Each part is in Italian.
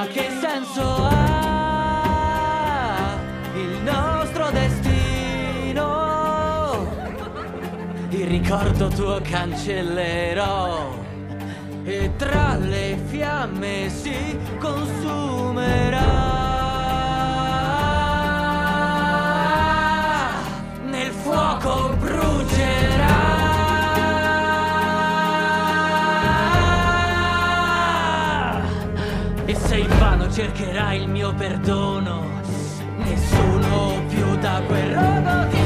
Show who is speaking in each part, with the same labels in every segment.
Speaker 1: Ma che senso ha il nostro destino? Il ricordo tuo cancellerò e tra le fiamme si consumerà. Cercherai il mio perdono, nessuno più da quel rogo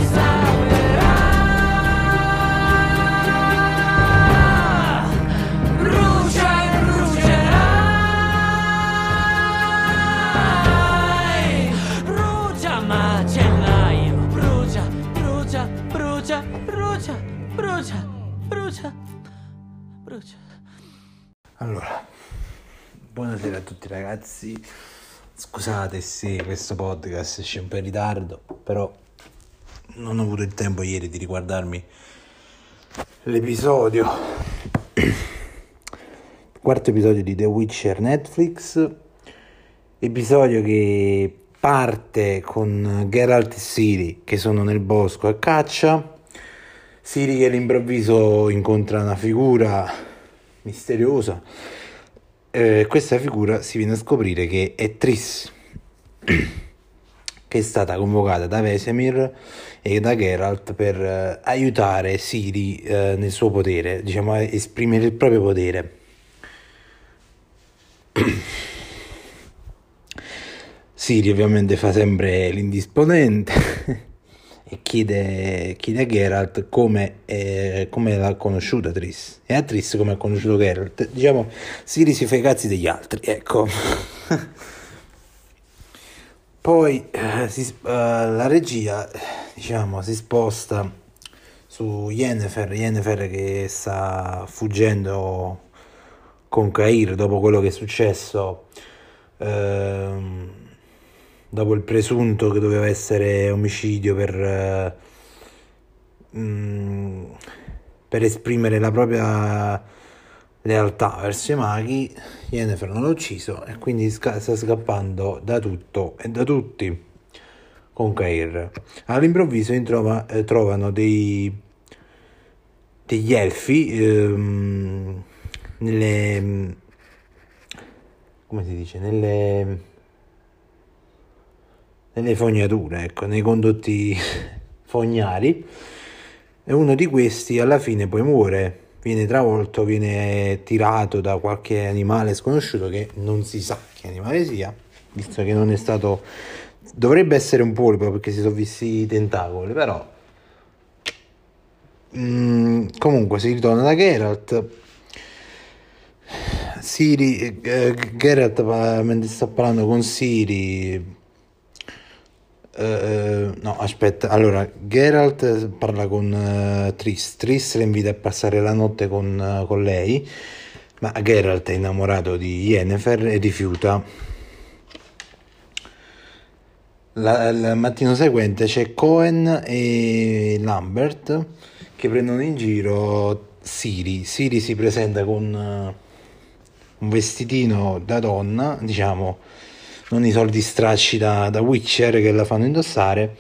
Speaker 2: tutti ragazzi. Scusate se questo podcast esce un po' in ritardo, però non ho avuto il tempo ieri di riguardarmi l'episodio, quarto episodio di The Witcher Netflix, episodio che parte con Geralt e Siri che sono nel bosco a caccia, Siri che all'improvviso incontra una figura misteriosa. Eh, questa figura si viene a scoprire che è Triss, che è stata convocata da Vesemir e da Geralt per eh, aiutare Siri eh, nel suo potere, diciamo a esprimere il proprio potere. Siri ovviamente fa sempre l'indisponente chiede, chiede a Geralt come, eh, come l'ha conosciuta Triss e a Triss come ha conosciuto Geralt. Diciamo, Siri si fa i cazzi degli altri, ecco. Poi eh, si, eh, la regia, diciamo, si sposta su Yennefer, Yennefer che sta fuggendo con Cair dopo quello che è successo. ehm, dopo il presunto che doveva essere omicidio per, eh, mm, per esprimere la propria lealtà verso i maghi, Yennefer non l'ha ucciso e quindi sca- sta scappando da tutto e da tutti con Cair. All'improvviso introva- eh, trovano dei, degli elfi ehm, nelle... come si dice? Nelle nelle fognature, ecco, nei condotti fognari. E uno di questi alla fine poi muore, viene travolto, viene tirato da qualche animale sconosciuto che non si sa che animale sia, visto che non è stato dovrebbe essere un polipo perché si sono visti i tentacoli, però Mm, comunque si ritorna da Geralt. Siri eh, Geralt va- mentre sta parlando con Siri eh, no, aspetta. Allora, Geralt parla con eh, Triss. Triss le invita a passare la notte con, eh, con lei, ma Geralt è innamorato di Yennefer e rifiuta. La- il mattino seguente c'è Cohen e Lambert che prendono in giro Siri. Siri si presenta con eh, un vestitino da donna, diciamo non i soldi stracci da, da Witcher che la fanno indossare.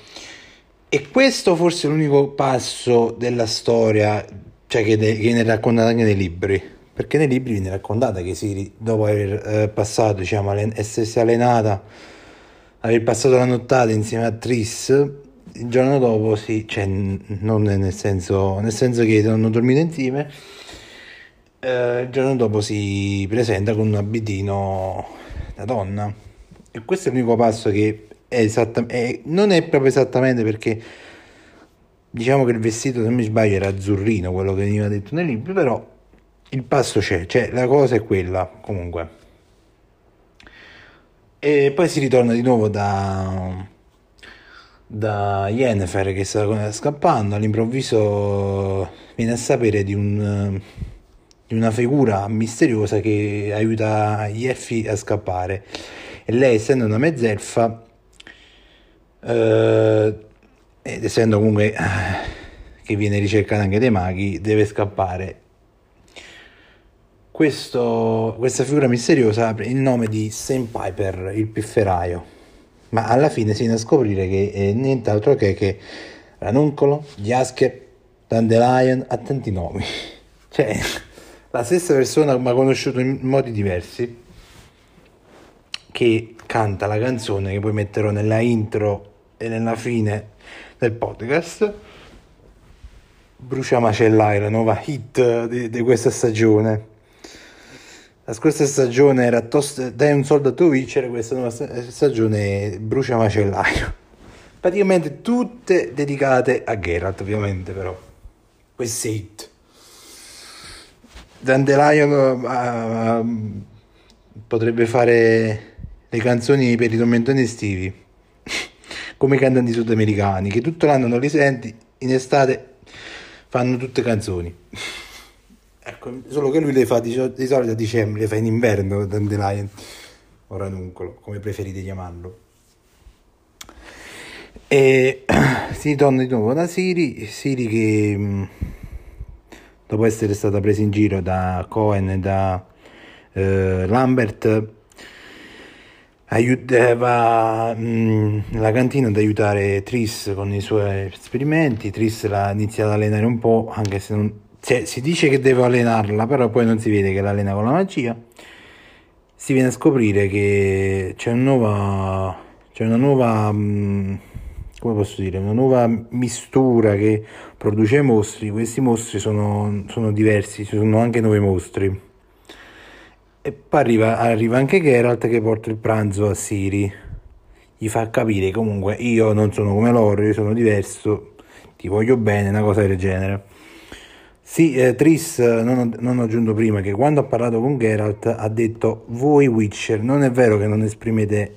Speaker 2: E questo forse è l'unico passo della storia, cioè che, de- che viene raccontata anche nei libri. Perché nei libri viene raccontata che Siri, dopo aver eh, passato, diciamo, allen- essersi allenata, aver passato la nottata insieme a Triss, il giorno dopo sì, cioè n- non nel senso, nel senso che hanno dormito insieme, eh, il giorno dopo si presenta con un abitino da donna. E questo è l'unico passo che è esattamente, non è proprio esattamente perché diciamo che il vestito, se non mi sbaglio, era azzurrino, quello che veniva detto nei libri, però il passo c'è, cioè la cosa è quella comunque. E poi si ritorna di nuovo da, da Yennefer che sta scappando, all'improvviso viene a sapere di, un, di una figura misteriosa che aiuta elfi a scappare e lei essendo una mezzelfa eh, ed essendo comunque eh, che viene ricercata anche dai maghi deve scappare questo, questa figura misteriosa apre il nome di St. Piper, il pifferaio, ma alla fine si viene a scoprire che è nient'altro che, che Ranuncolo, Jasker, Dandelion ha tanti nomi. Cioè, la stessa persona ma conosciuto in modi diversi che canta la canzone che poi metterò nella intro e nella fine del podcast Brucia Macellaio, la nuova hit di, di questa stagione la scorsa stagione era tost- Dai un soldo a tuo vincere, questa nuova stagione Brucia Macellaio. Praticamente tutte dedicate a Geralt, ovviamente, però. Queste hit. Dandelion uh, uh, potrebbe fare le canzoni per i tormentoni estivi, come i cantanti sudamericani, che tutto l'anno non li senti, in estate fanno tutte canzoni. Ecco, solo che lui le fa di, di solito a dicembre, le fa in inverno Dandelion o ranuncolo, come preferite chiamarlo. E si ritorna di nuovo da Siri, Siri che mm, dopo essere stata presa in giro da Cohen e da eh, Lambert aiutava mh, mm, la cantina ad aiutare Tris con i suoi esperimenti. Tris l'ha iniziato ad allenare un po', anche se non, cioè, si dice che devo allenarla, però poi non si vede che l'allena con la magia. Si viene a scoprire che c'è una nuova, c'è una nuova, mm, come posso dire, una nuova mistura che produce mostri. Questi mostri sono, sono diversi, ci sono anche nuovi mostri. E poi arriva, arriva anche Geralt che porta il pranzo a Siri. Gli fa capire comunque io non sono come loro, io sono diverso, ti voglio bene, una cosa del genere. Sì, eh, Tris, non ho, non ho, aggiunto prima che quando ha parlato con Geralt ha detto voi Witcher, non è vero che non esprimete,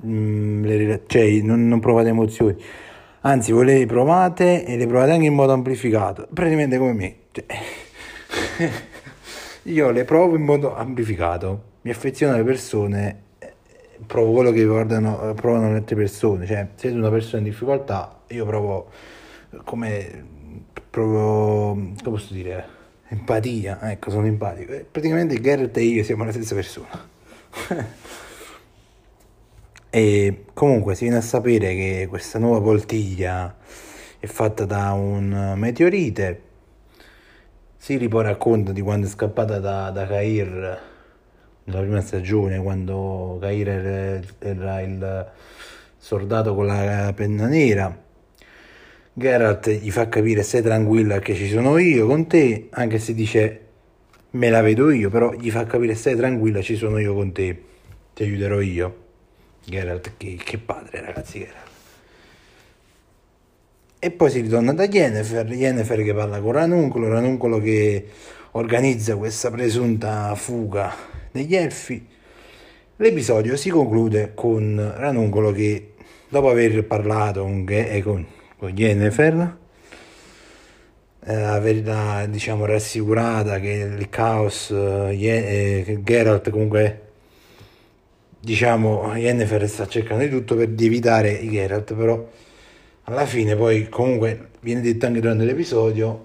Speaker 2: mh, mm, le, cioè non, non, provate emozioni, anzi voi le provate e le provate anche in modo amplificato, praticamente come me. Cioè, io le provo in modo amplificato, mi affeziono alle persone, eh, provo quello che guardano, provano le altre persone, cioè se una persona in difficoltà io provo come proprio, come posso dire, empatia, ecco, sono empatico. Praticamente Geralt e io siamo la stessa persona. e comunque si viene a sapere che questa nuova poltiglia è fatta da un meteorite. Siri poi racconta di quando è scappata da, da Cair nella prima stagione, quando Cair era, era il soldato con la penna nera Geralt gli fa capire stai tranquilla che ci sono io con te, anche se dice me la vedo io, però gli fa capire stai tranquilla ci sono io con te, ti aiuterò io. Geralt, che, che padre ragazzi Geralt. E poi si ritorna da Yennefer, Yennefer che parla con Ranuncolo, Ranuncolo che organizza questa presunta fuga degli elfi. L'episodio si conclude con Ranuncolo che dopo aver parlato con, con con Yennefer eh, averla diciamo rassicurata che il caos eh, eh, Geralt comunque diciamo Yennefer sta cercando di tutto per evitare Geralt però alla fine poi comunque viene detto anche durante l'episodio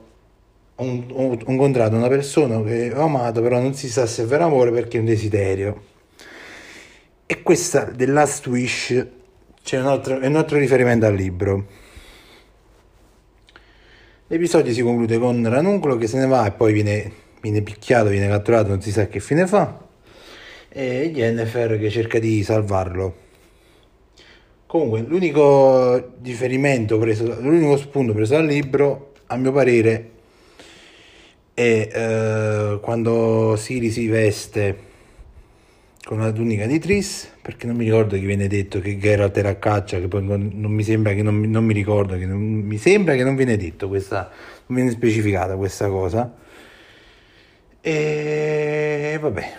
Speaker 2: ho, incontrato una persona che ho amato però non si sa se è vero amore perché è un desiderio e questa del Last Wish c'è un altro, un altro riferimento al libro L'episodio si conclude con Ranuncolo che se ne va e poi viene, viene picchiato, viene catturato, non si sa che fine fa. E Jennifer che cerca di salvarlo. Comunque, l'unico riferimento preso, l'unico spunto preso dal libro, a mio parere, è eh, quando Siri si veste con la tunica di Tris, perché non mi ricordo che viene detto che Geralt era a caccia, che poi non, non mi sembra che non, non mi ricordo, che non, mi sembra che non viene detto questa, non viene specificata questa cosa. E vabbè,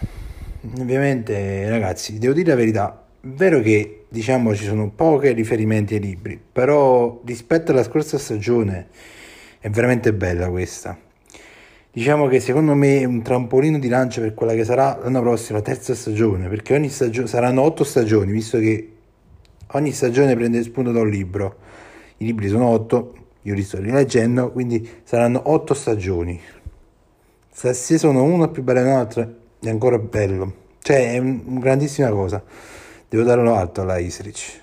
Speaker 2: ovviamente ragazzi, devo dire la verità, è vero che diciamo ci sono pochi riferimenti ai libri, però rispetto alla scorsa stagione è veramente bella questa diciamo che secondo me è un trampolino di lancio per quella che sarà l'anno prossimo, la terza stagione, perché ogni stagione saranno otto stagioni, visto che ogni stagione prende spunto da un libro. I libri sono otto, io li sto rileggendo, quindi saranno otto stagioni. Se sono una più bella dell'altra, è ancora bello. Cioè, è una grandissima cosa. Devo darlo alto alla Isrich.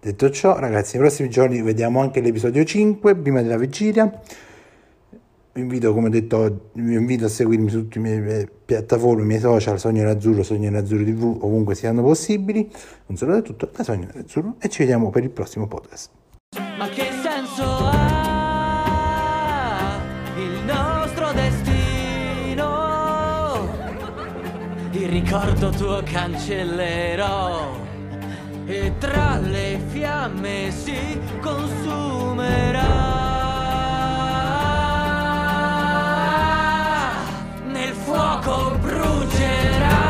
Speaker 2: Detto ciò, ragazzi, nei prossimi giorni vediamo anche l'episodio 5, prima della vigilia. Vi invito, come ho detto, vi invito a seguirmi su tutte le mie piattaforme, i miei social, Sogno Azzurro, Sogno Azzurro TV, ovunque siano possibili. Un saluto a tutti da Sogno Azzurro e ci vediamo per il prossimo podcast.
Speaker 1: Ma che senso ha il nostro destino? Il ricordo tuo cancellerò e tra le fiamme si consumerà. Nel fuoco brucerà.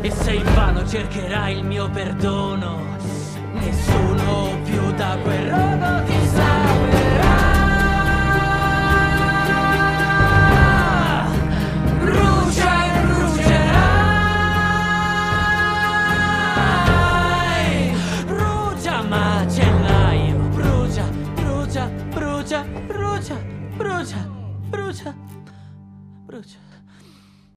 Speaker 1: E se invano cercherai il mio perdono,